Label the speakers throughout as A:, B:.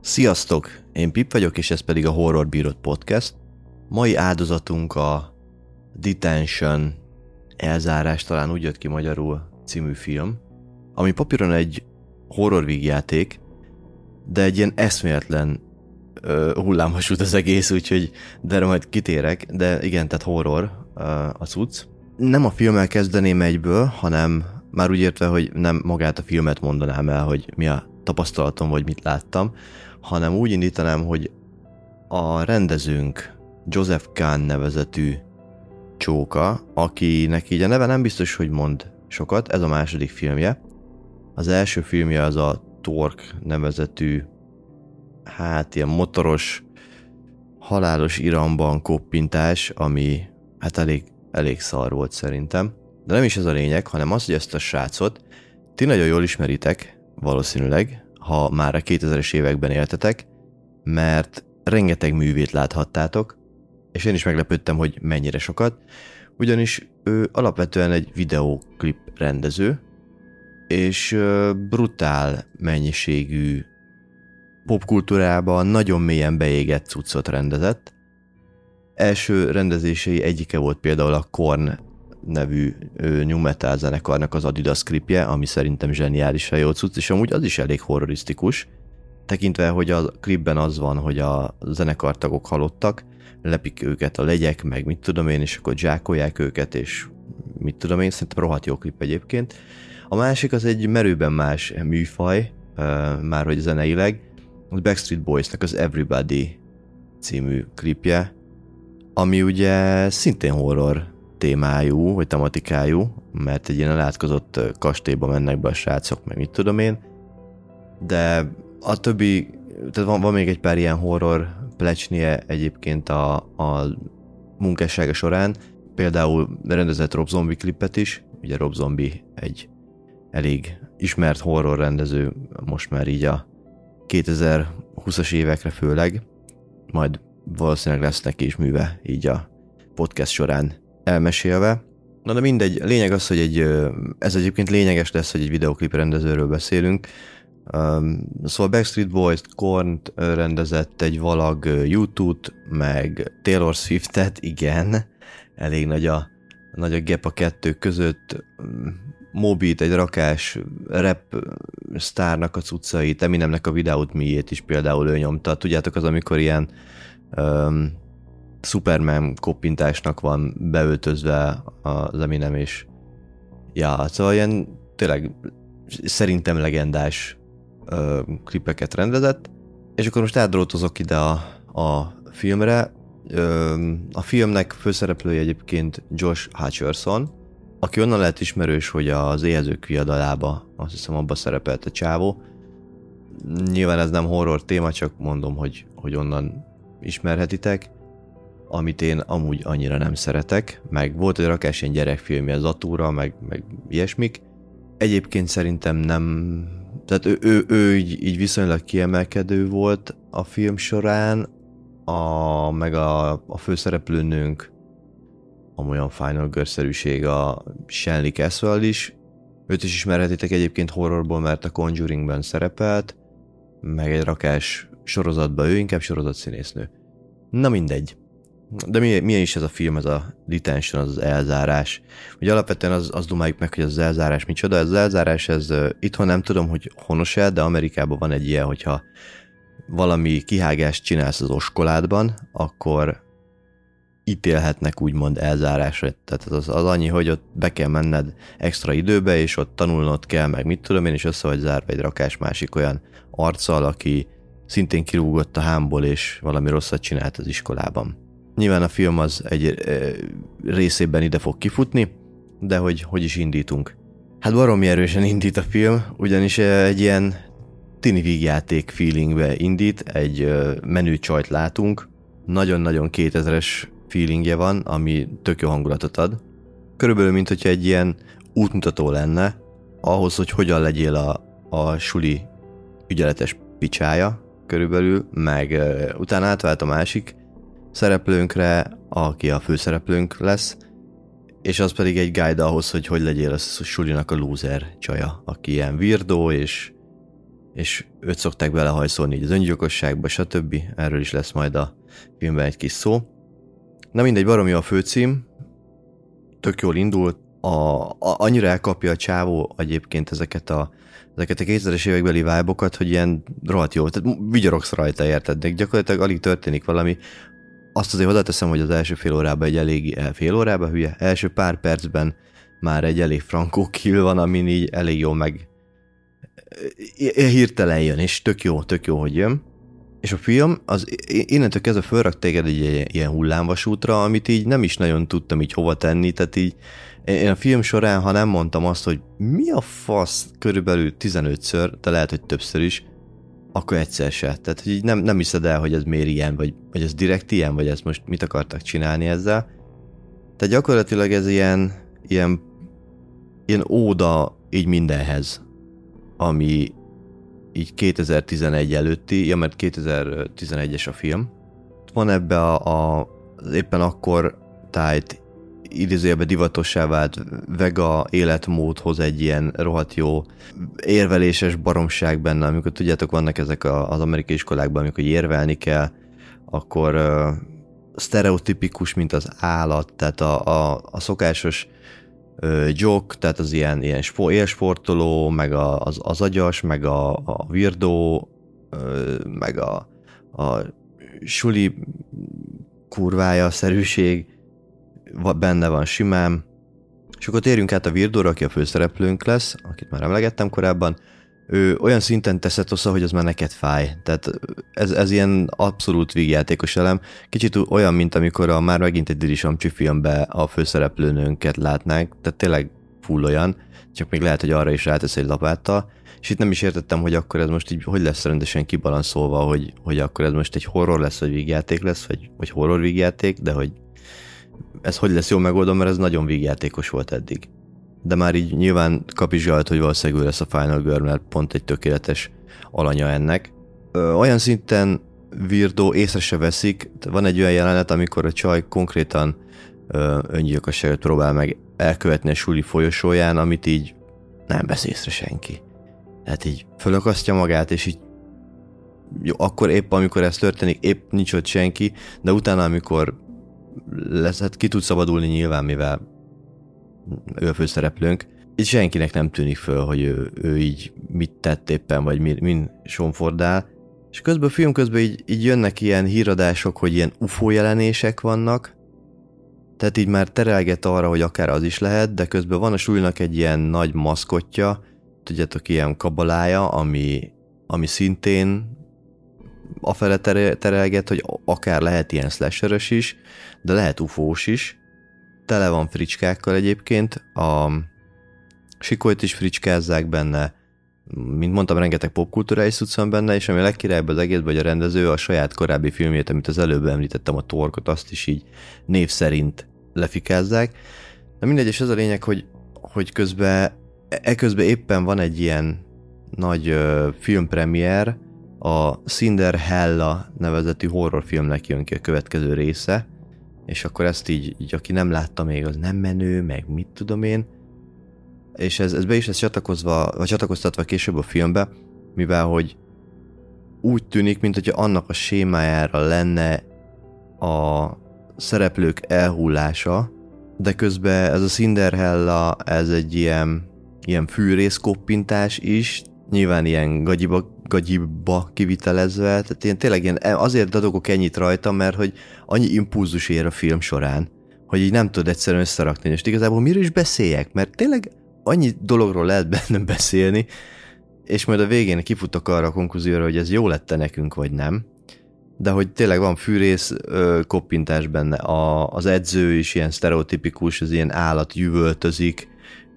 A: Sziasztok! Én Pip vagyok, és ez pedig a Horror Bírod Podcast. Mai áldozatunk a Detention elzárás, talán úgy jött ki magyarul című film, ami papíron egy horror vígjáték, de egy ilyen eszméletlen uh, hullámvasút az egész, úgyhogy de majd kitérek, de igen, tehát horror uh, a cucc. Nem a filmmel kezdeném egyből, hanem már úgy értve, hogy nem magát a filmet mondanám el, hogy mi a tapasztalatom, vagy mit láttam, hanem úgy indítanám, hogy a rendezőnk Joseph Kahn nevezetű csóka, akinek így a neve nem biztos, hogy mond sokat, ez a második filmje. Az első filmje az a Torque nevezetű, hát ilyen motoros, halálos iramban koppintás, ami hát elég, elég szar volt szerintem. De nem is ez a lényeg, hanem az, hogy ezt a srácot ti nagyon jól ismeritek, valószínűleg, ha már a 2000-es években éltetek, mert rengeteg művét láthattátok, és én is meglepődtem, hogy mennyire sokat, ugyanis ő alapvetően egy videóklip rendező, és brutál mennyiségű popkultúrában nagyon mélyen beégett cuccot rendezett. Első rendezései egyike volt például a Korn nevű new metal zenekarnak az Adidas klipje, ami szerintem zseniálisan jó cucc, és amúgy az is elég horrorisztikus, tekintve, hogy a klipben az van, hogy a zenekartagok halottak, lepik őket a legyek, meg mit tudom én, és akkor zsákolják őket, és mit tudom én, szerintem rohadt jó klip egyébként. A másik az egy merőben más műfaj, már hogy zeneileg, a Backstreet Boys-nak az Everybody című klipje, ami ugye szintén horror témájú, vagy tematikájú, mert egy ilyen elátkozott kastélyba mennek be a srácok, meg mit tudom én, de a többi, tehát van, van még egy pár ilyen horror plecsnie egyébként a, a munkássága során, például rendezett Rob Zombie klipet is, ugye Rob Zombie egy elég ismert horror rendező, most már így a 2020-as évekre főleg, majd valószínűleg lesz neki is műve így a podcast során elmesélve. Na de mindegy, lényeg az, hogy egy, ez egyébként lényeges lesz, hogy egy videoklip rendezőről beszélünk. Szóval Backstreet Boys, korn rendezett egy valag YouTube-t, meg Taylor Swift-et, igen, elég nagy a, nagy a gap a kettő között. Mobit, egy rakás rap sztárnak a cuccait, Eminemnek a videót miét is például ő nyomta. Tudjátok az, amikor ilyen um, Superman koppintásnak van beöltözve az Eminem és ja, szóval ilyen tényleg szerintem legendás ö, klipeket rendezett, és akkor most átdrótozok ide a, a filmre. Ö, a filmnek főszereplője egyébként Josh Hutcherson, aki onnan lehet ismerős, hogy az éhezők viadalába, azt hiszem abba szerepelt a csávó. Nyilván ez nem horror téma, csak mondom, hogy, hogy onnan ismerhetitek amit én amúgy annyira nem szeretek, meg volt egy rakás ilyen gyerekfilmje az Atúra, meg, meg ilyesmik. Egyébként szerintem nem, tehát ő, ő, ő így, így viszonylag kiemelkedő volt a film során, a, meg a, a főszereplőnőnk amolyan Final Girl-szerűség a Shanley Caswell is. Őt is ismerhetitek egyébként horrorból, mert a Conjuringben szerepelt, meg egy rakás sorozatban, ő inkább sorozatszínésznő. Na mindegy. De mi, milyen is ez a film, ez a detention, az, az elzárás? Ugye alapvetően az, az dumáljuk meg, hogy az elzárás micsoda. Az elzárás, ez uh, itthon nem tudom, hogy honos el, de Amerikában van egy ilyen, hogyha valami kihágást csinálsz az oskoládban, akkor ítélhetnek úgymond elzárásra. Tehát az, az annyi, hogy ott be kell menned extra időbe, és ott tanulnod kell, meg mit tudom én, és össze vagy zárva egy rakás másik olyan arccal, aki szintén kirúgott a hámból, és valami rosszat csinált az iskolában. Nyilván a film az egy részében ide fog kifutni, de hogy hogy is indítunk. Hát baromi erősen indít a film, ugyanis egy ilyen tini vígjáték feelingbe indít, egy menő csajt látunk, nagyon-nagyon 2000-es feelingje van, ami tök jó hangulatot ad. Körülbelül, mint hogyha egy ilyen útmutató lenne, ahhoz, hogy hogyan legyél a, a suli ügyeletes picsája, körülbelül, meg uh, utána átvált a másik szereplőnkre, aki a főszereplőnk lesz, és az pedig egy guide ahhoz, hogy hogy legyél a sulinak a loser csaja, aki ilyen virdó, és, és őt szokták belehajszolni így az öngyilkosságba, stb. Erről is lesz majd a filmben egy kis szó. Na mindegy, baromi a főcím, tök jól indult, a, a, annyira elkapja a csávó egyébként ezeket a, ezeket a 2000-es évekbeli vibe hogy ilyen rohadt jó, tehát vigyorogsz rajta, érted, de gyakorlatilag alig történik valami, azt azért hozzáteszem, hogy az első fél órában egy elég, eh, fél órában hülye, első pár percben már egy elég frankó kill van, amin így elég jó meg eh, hirtelen jön, és tök jó, tök jó, hogy jön. És a film, az innentől kezdve fölrak téged egy ilyen hullámvasútra, amit így nem is nagyon tudtam így hova tenni, tehát így én a film során, ha nem mondtam azt, hogy mi a fasz körülbelül 15-ször, de lehet, hogy többször is, akkor egyszer se. Tehát hogy így nem, nem hiszed el, hogy ez miért ilyen, vagy, vagy ez direkt ilyen, vagy ezt most mit akartak csinálni ezzel. Tehát gyakorlatilag ez ilyen, ilyen, ilyen óda így mindenhez, ami így 2011 előtti, ja mert 2011-es a film. Van ebbe a, a éppen akkor tájt idézőjelben divatossá vált vega életmódhoz egy ilyen rohadt jó érveléses baromság benne, amikor tudjátok, vannak ezek a, az amerikai iskolákban, amikor érvelni kell, akkor uh, sztereotipikus, mint az állat, tehát a, a, a szokásos joke, tehát az ilyen, ilyen sport, élsportoló, meg a, az, az agyas, meg a, a virdó, meg a, a suli kurvája szerűség, benne van simán. És akkor térjünk át a Virdóra, aki a főszereplőnk lesz, akit már emlegettem korábban. Ő olyan szinten teszed hozzá, hogy az már neked fáj. Tehát ez, ez ilyen abszolút vígjátékos elem. Kicsit olyan, mint amikor a már megint egy Didi Samcsi filmbe a főszereplőnőnket látnánk, tehát tényleg full olyan, csak még lehet, hogy arra is rátesz egy lapáttal. És itt nem is értettem, hogy akkor ez most így hogy lesz rendesen kibalanszolva, hogy, hogy akkor ez most egy horror lesz, vagy vígjáték lesz, vagy, vagy horror vígjáték, de hogy ez hogy lesz jó megoldom, mert ez nagyon vígjátékos volt eddig. De már így nyilván kapizsgált, hogy valószínűleg ő lesz a Final Girl, mert pont egy tökéletes alanya ennek. Ö, olyan szinten Virdó észre se veszik, van egy olyan jelenet, amikor a csaj konkrétan öngyilkosságot próbál meg elkövetni a suli folyosóján, amit így nem vesz észre senki. Tehát így fölakasztja magát, és így jó, akkor épp amikor ez történik, épp nincs ott senki, de utána, amikor lesz, hát ki tud szabadulni nyilván, mivel ő a főszereplőnk. Itt senkinek nem tűnik föl, hogy ő, ő így mit tett éppen, vagy min, min sonfordál. És közben film közben így, így jönnek ilyen híradások, hogy ilyen UFO jelenések vannak, tehát így már terelget arra, hogy akár az is lehet, de közben van a súlynak egy ilyen nagy maszkotja, tudjátok, ilyen kabalája, ami, ami szintén afele terelget, hogy akár lehet ilyen slasheres is, de lehet ufós is. Tele van fricskákkal egyébként, a sikolyt is fricskázzák benne, mint mondtam, rengeteg popkulturális cucc van benne, és ami a legkirálybb az egészben, hogy a rendező a saját korábbi filmjét, amit az előbb említettem, a Torkot, azt is így név szerint lefikázzák. De mindegy, és ez a lényeg, hogy, hogy közben, e közben éppen van egy ilyen nagy ö, filmpremier, a Cinderella nevezetű horrorfilmnek jön ki a következő része, és akkor ezt így, így aki nem látta még, az nem menő, meg mit tudom én, és ez, ez be is lesz csatlakozva, vagy csatlakoztatva később a filmbe, mivel hogy úgy tűnik, mint hogyha annak a sémájára lenne a szereplők elhullása, de közben ez a Cinderella, ez egy ilyen, ilyen fűrészkoppintás is, nyilván ilyen gagyiba gagyiba kivitelezve, tehát én tényleg ilyen, azért dadogok ennyit rajta, mert hogy annyi impulzus ér a film során, hogy így nem tudod egyszerűen összerakni, és igazából miről is beszéljek, mert tényleg annyi dologról lehet bennem beszélni, és majd a végén kifutok arra a konklúzióra, hogy ez jó lett nekünk, vagy nem. De hogy tényleg van fűrész ö, koppintás benne, a, az edző is ilyen sztereotipikus, az ilyen állat jüvöltözik,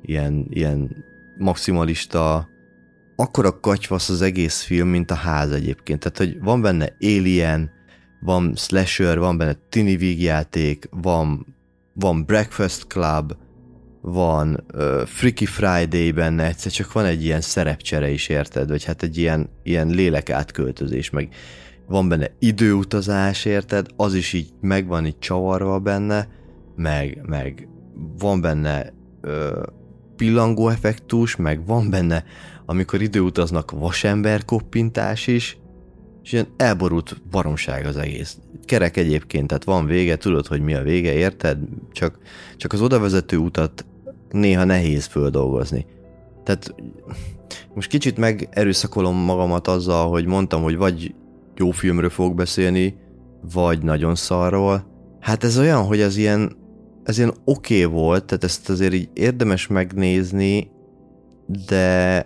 A: ilyen, ilyen maximalista akkora katyvasz az egész film, mint a ház egyébként. Tehát, hogy van benne Alien, van slasher, van benne tini vígjáték, van, van Breakfast Club, van uh, Freaky Friday benne, egyszer csak van egy ilyen szerepcsere is, érted? Vagy hát egy ilyen, ilyen lélek átköltözés, meg van benne időutazás, érted? Az is így megvan így csavarva benne, meg, meg van benne ö, pillangó effektus, meg van benne, amikor időutaznak vasember koppintás is, és ilyen elborult baromság az egész. Kerek egyébként, tehát van vége, tudod, hogy mi a vége, érted? Csak, csak az odavezető utat néha nehéz földolgozni. Tehát most kicsit megerőszakolom magamat azzal, hogy mondtam, hogy vagy jó filmről fogok beszélni, vagy nagyon szarról. Hát ez olyan, hogy ez ilyen, ez ilyen oké okay volt, tehát ezt azért így érdemes megnézni, de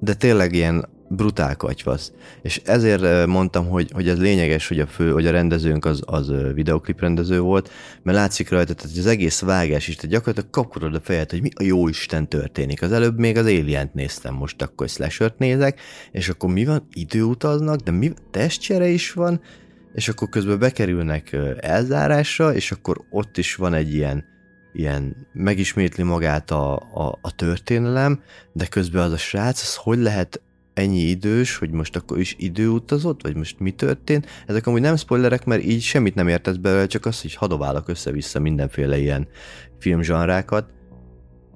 A: de tényleg ilyen brutál katyvasz. És ezért mondtam, hogy, hogy ez lényeges, hogy a fő, hogy a rendezőnk az, az videoklip rendező volt, mert látszik rajta, hogy az egész vágás is, tehát gyakorlatilag kapkodod a fejed, hogy mi a jó Isten történik. Az előbb még az alien néztem, most akkor slashert nézek, és akkor mi van? Időutaznak, de mi testcsere is van, és akkor közben bekerülnek elzárásra, és akkor ott is van egy ilyen ilyen megismétli magát a, a, a történelem, de közben az a srác, az hogy lehet ennyi idős, hogy most akkor is időutazott, vagy most mi történt. Ezek amúgy nem spoilerek, mert így semmit nem értesz belőle, csak az, hogy hadoválok össze-vissza mindenféle ilyen filmzsanrákat,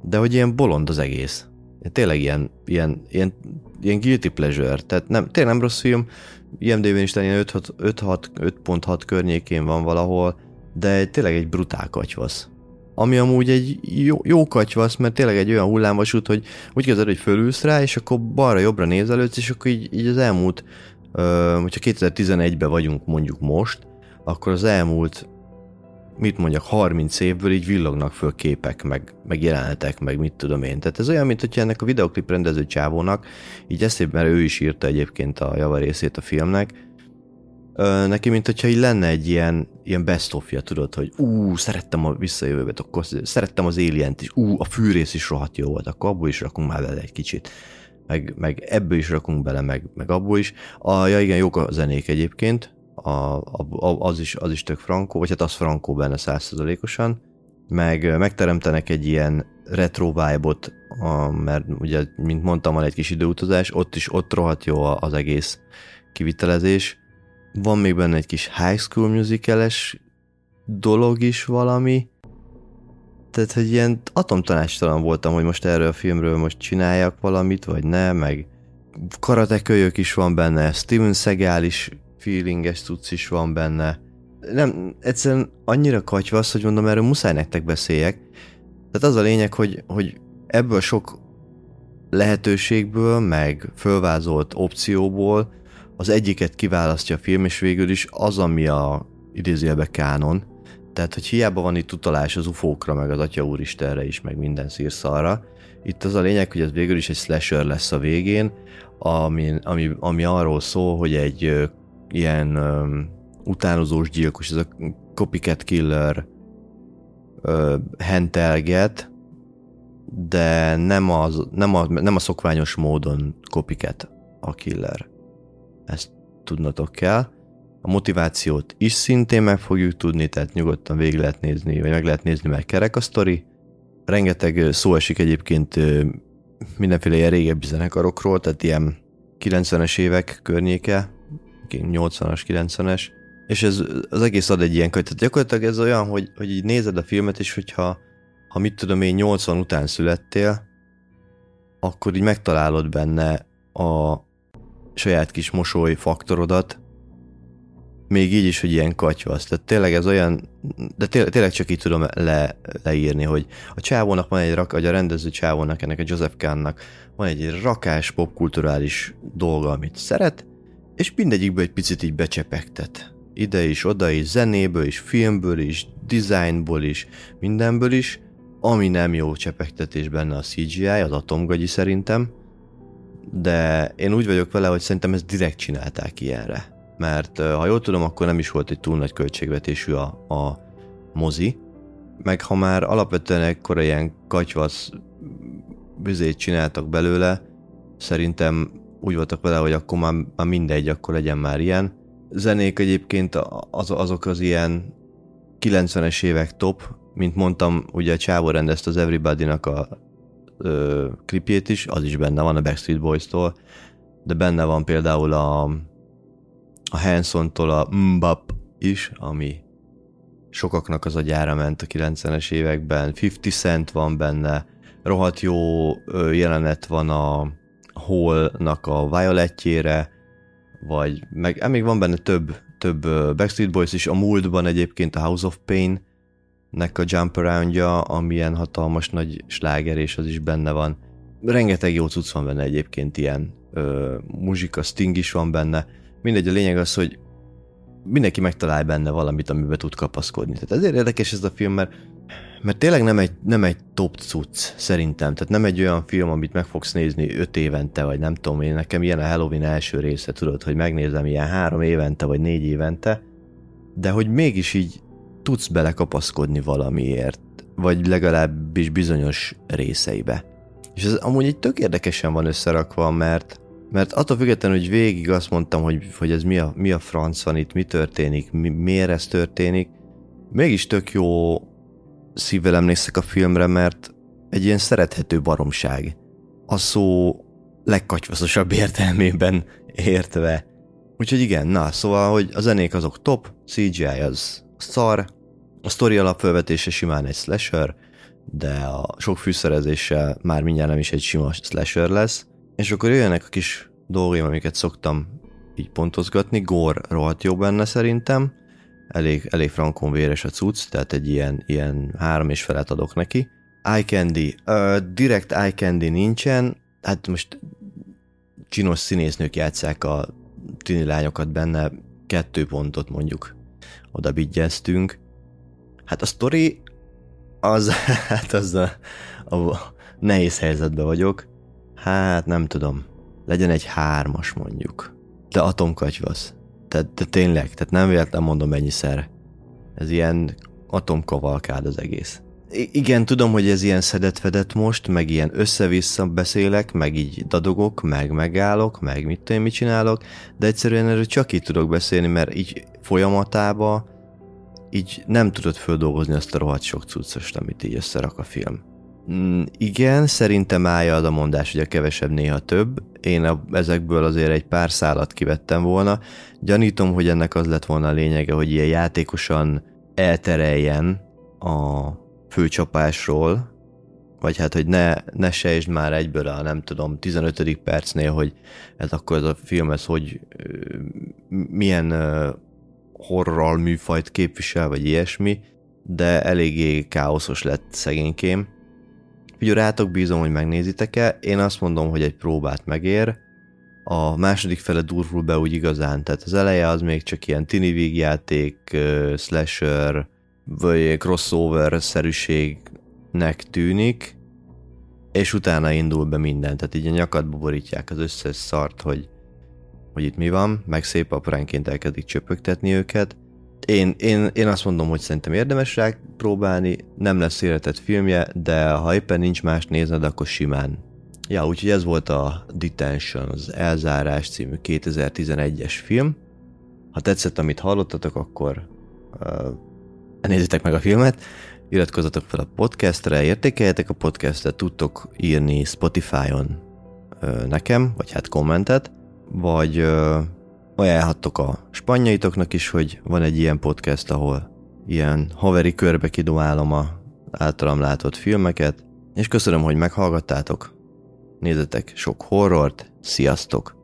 A: de hogy ilyen bolond az egész. Tényleg ilyen, ilyen, ilyen, ilyen guilty pleasure, tehát nem, tényleg nem rossz film, IMDb-n is ilyen 5.6 környékén van valahol, de tényleg egy brutál katyvasz ami amúgy egy jó, jó katyvasz, mert tényleg egy olyan hullámvasút, hogy úgy kezded, hogy fölülsz rá, és akkor balra-jobbra nézelődsz, és akkor így, így az elmúlt, ö, hogyha 2011-ben vagyunk mondjuk most, akkor az elmúlt, mit mondjak, 30 évből így villognak föl képek, meg, meg jelenetek, meg mit tudom én. Tehát ez olyan, mint hogyha ennek a videoklip rendező csávónak, így eszébe, mert ő is írta egyébként a javarészét a filmnek, ö, neki, mint hogyha így lenne egy ilyen, ilyen best of tudod, hogy ú, szerettem a visszajövőbet, akkor szerettem az alien is, ú, a fűrész is rohadt jó volt, akkor abból is rakunk már bele egy kicsit. Meg, meg ebből is rakunk bele, meg, meg abból is. A, ja igen, jók a zenék egyébként, a, a, az, is, az is tök frankó, vagy hát az frankó benne százszerzalékosan, meg megteremtenek egy ilyen retro vibe-ot, a, mert ugye, mint mondtam, van egy kis időutazás, ott is ott rohadt jó az egész kivitelezés, van még benne egy kis High School musical dolog is valami. Tehát, hogy ilyen atomtanácstalan voltam, hogy most erről a filmről most csináljak valamit, vagy ne, meg karatekölyök is van benne, Steven Seagal is feelinges tudsz is van benne. Nem, egyszerűen annyira katyvasz, hogy mondom, erről muszáj nektek beszéljek. Tehát az a lényeg, hogy, hogy ebből sok lehetőségből, meg fölvázolt opcióból az egyiket kiválasztja a film, és végül is az, ami a idézőjelbe kánon, tehát, hogy hiába van itt utalás az ufókra, meg az Atya Úristenre is, meg minden szírszalra, itt az a lényeg, hogy ez végül is egy slasher lesz a végén, ami, ami, ami arról szól, hogy egy ö, ilyen ö, utánozós gyilkos, ez a copycat killer ö, hentelget, de nem, az, nem, a, nem a szokványos módon copycat a killer ezt tudnotok kell. A motivációt is szintén meg fogjuk tudni, tehát nyugodtan végig lehet nézni, vagy meg lehet nézni, mert kerek a sztori. Rengeteg szó esik egyébként mindenféle ilyen régebbi zenekarokról, tehát ilyen 90-es évek környéke, 80-as, 90-es, és ez az egész ad egy ilyen könyv. Tehát gyakorlatilag ez olyan, hogy, hogy így nézed a filmet, és hogyha ha mit tudom én 80 után születtél, akkor így megtalálod benne a, saját kis mosoly faktorodat, még így is, hogy ilyen katyvasz. Tehát tényleg ez olyan, de tényleg, csak így tudom le, leírni, hogy a csávónak van egy rak, a rendező csávónak, ennek a Joseph Kahnnak van egy rakás popkulturális dolga, amit szeret, és mindegyikből egy picit így becsepegtet. Ide is, oda is, zenéből is, filmből is, designból is, mindenből is, ami nem jó csepegtetés benne a CGI, az atomgagyi szerintem, de én úgy vagyok vele, hogy szerintem ezt direkt csinálták ilyenre. Mert ha jól tudom, akkor nem is volt egy túl nagy költségvetésű a, a mozi, meg ha már alapvetően ekkora ilyen katyvasz büzét csináltak belőle, szerintem úgy voltak vele, hogy akkor már, már mindegy, akkor legyen már ilyen. Zenék egyébként az, azok az ilyen 90-es évek top, mint mondtam, ugye a Csávó rendezte az Everybody-nak a klipjét is, az is benne van a Backstreet Boys-tól, de benne van például a, a Hanson-tól a Mbap is, ami sokaknak az a gyára ment a 90-es években, 50 Cent van benne, rohadt jó jelenet van a Hall-nak a Violetjére, vagy meg eh, még van benne több, több Backstreet Boys is, a múltban egyébként a House of Pain nek a Jump Aroundja, amilyen hatalmas nagy sláger, és az is benne van. Rengeteg jó cucc van benne egyébként ilyen ö, muzsika, Sting is van benne. Mindegy, a lényeg az, hogy mindenki megtalál benne valamit, amiben tud kapaszkodni. Tehát ezért érdekes ez a film, mert, mert tényleg nem egy, nem egy top cucc, szerintem. Tehát nem egy olyan film, amit meg fogsz nézni öt évente, vagy nem tudom én, nekem ilyen a Halloween első része, tudod, hogy megnézem ilyen három évente, vagy négy évente, de hogy mégis így tudsz belekapaszkodni valamiért, vagy legalábbis bizonyos részeibe. És ez amúgy egy tök érdekesen van összerakva, mert mert attól függetlenül, hogy végig azt mondtam, hogy, hogy ez mi a, mi a franc van itt, mi történik, mi, miért ez történik, mégis tök jó szívvel emlékszek a filmre, mert egy ilyen szerethető baromság. A szó legkatyvaszosabb értelmében értve. Úgyhogy igen, na, szóval, hogy a zenék azok top, CGI az szar, a sztori alapfelvetése simán egy slasher, de a sok fűszerezéssel már mindjárt nem is egy sima slasher lesz, és akkor jöjjenek a kis dolgaim, amiket szoktam így pontozgatni. Gore rohadt jó benne szerintem. Elég, elég frankon véres a cucc, tehát egy ilyen, ilyen három és felet adok neki. Eye Candy. Uh, direkt Eye Candy nincsen. Hát most csinos színésznők játszák a tini lányokat benne, kettő pontot mondjuk oda bigyeztünk. Hát a story az, hát az a, a nehéz helyzetben vagyok. Hát nem tudom. Legyen egy hármas mondjuk. De atomkatyvasz. Tehát de tényleg, tehát nem véletlen mondom ennyiszer. Ez ilyen atomkavalkád az egész. I- igen, tudom, hogy ez ilyen szedett most, meg ilyen össze-vissza beszélek, meg így dadogok, meg megállok, meg mit tudom, mit csinálok, de egyszerűen erről csak így tudok beszélni, mert így folyamatába így nem tudod földolgozni azt a rohadt sok cuccost, amit így összerak a film. Mm, igen, szerintem állja az a mondás, hogy a kevesebb néha több. Én a, ezekből azért egy pár szálat kivettem volna. Gyanítom, hogy ennek az lett volna a lényege, hogy ilyen játékosan eltereljen a főcsapásról, vagy hát, hogy ne, ne sejtsd már egyből a nem tudom, 15. percnél, hogy ez akkor ez a film, ez hogy milyen horror műfajt képvisel, vagy ilyesmi, de eléggé káoszos lett szegénykém. Ugye rátok bízom, hogy megnézitek-e, én azt mondom, hogy egy próbát megér, a második fele durvul be úgy igazán, tehát az eleje az még csak ilyen tini vígjáték, slasher, vagy crossover-szerűségnek tűnik, és utána indul be minden, tehát így a nyakadba borítják az összes szart, hogy, hogy itt mi van, meg szép apránként elkezdik csöpögtetni őket, én, én, én azt mondom, hogy szerintem érdemes rá próbálni, nem lesz életett filmje, de ha éppen nincs más nézned, akkor simán. Ja, úgyhogy ez volt a Detention, az Elzárás című 2011-es film. Ha tetszett, amit hallottatok, akkor uh, nézzétek meg a filmet, iratkozzatok fel a podcastre, értékeljetek a podcastet, tudtok írni Spotify-on uh, nekem, vagy hát kommentet, vagy uh, ajánlhattok a spanyaitoknak is, hogy van egy ilyen podcast, ahol ilyen haveri körbe kidomálom a általam látott filmeket, és köszönöm, hogy meghallgattátok. Nézzetek sok horrort, sziasztok!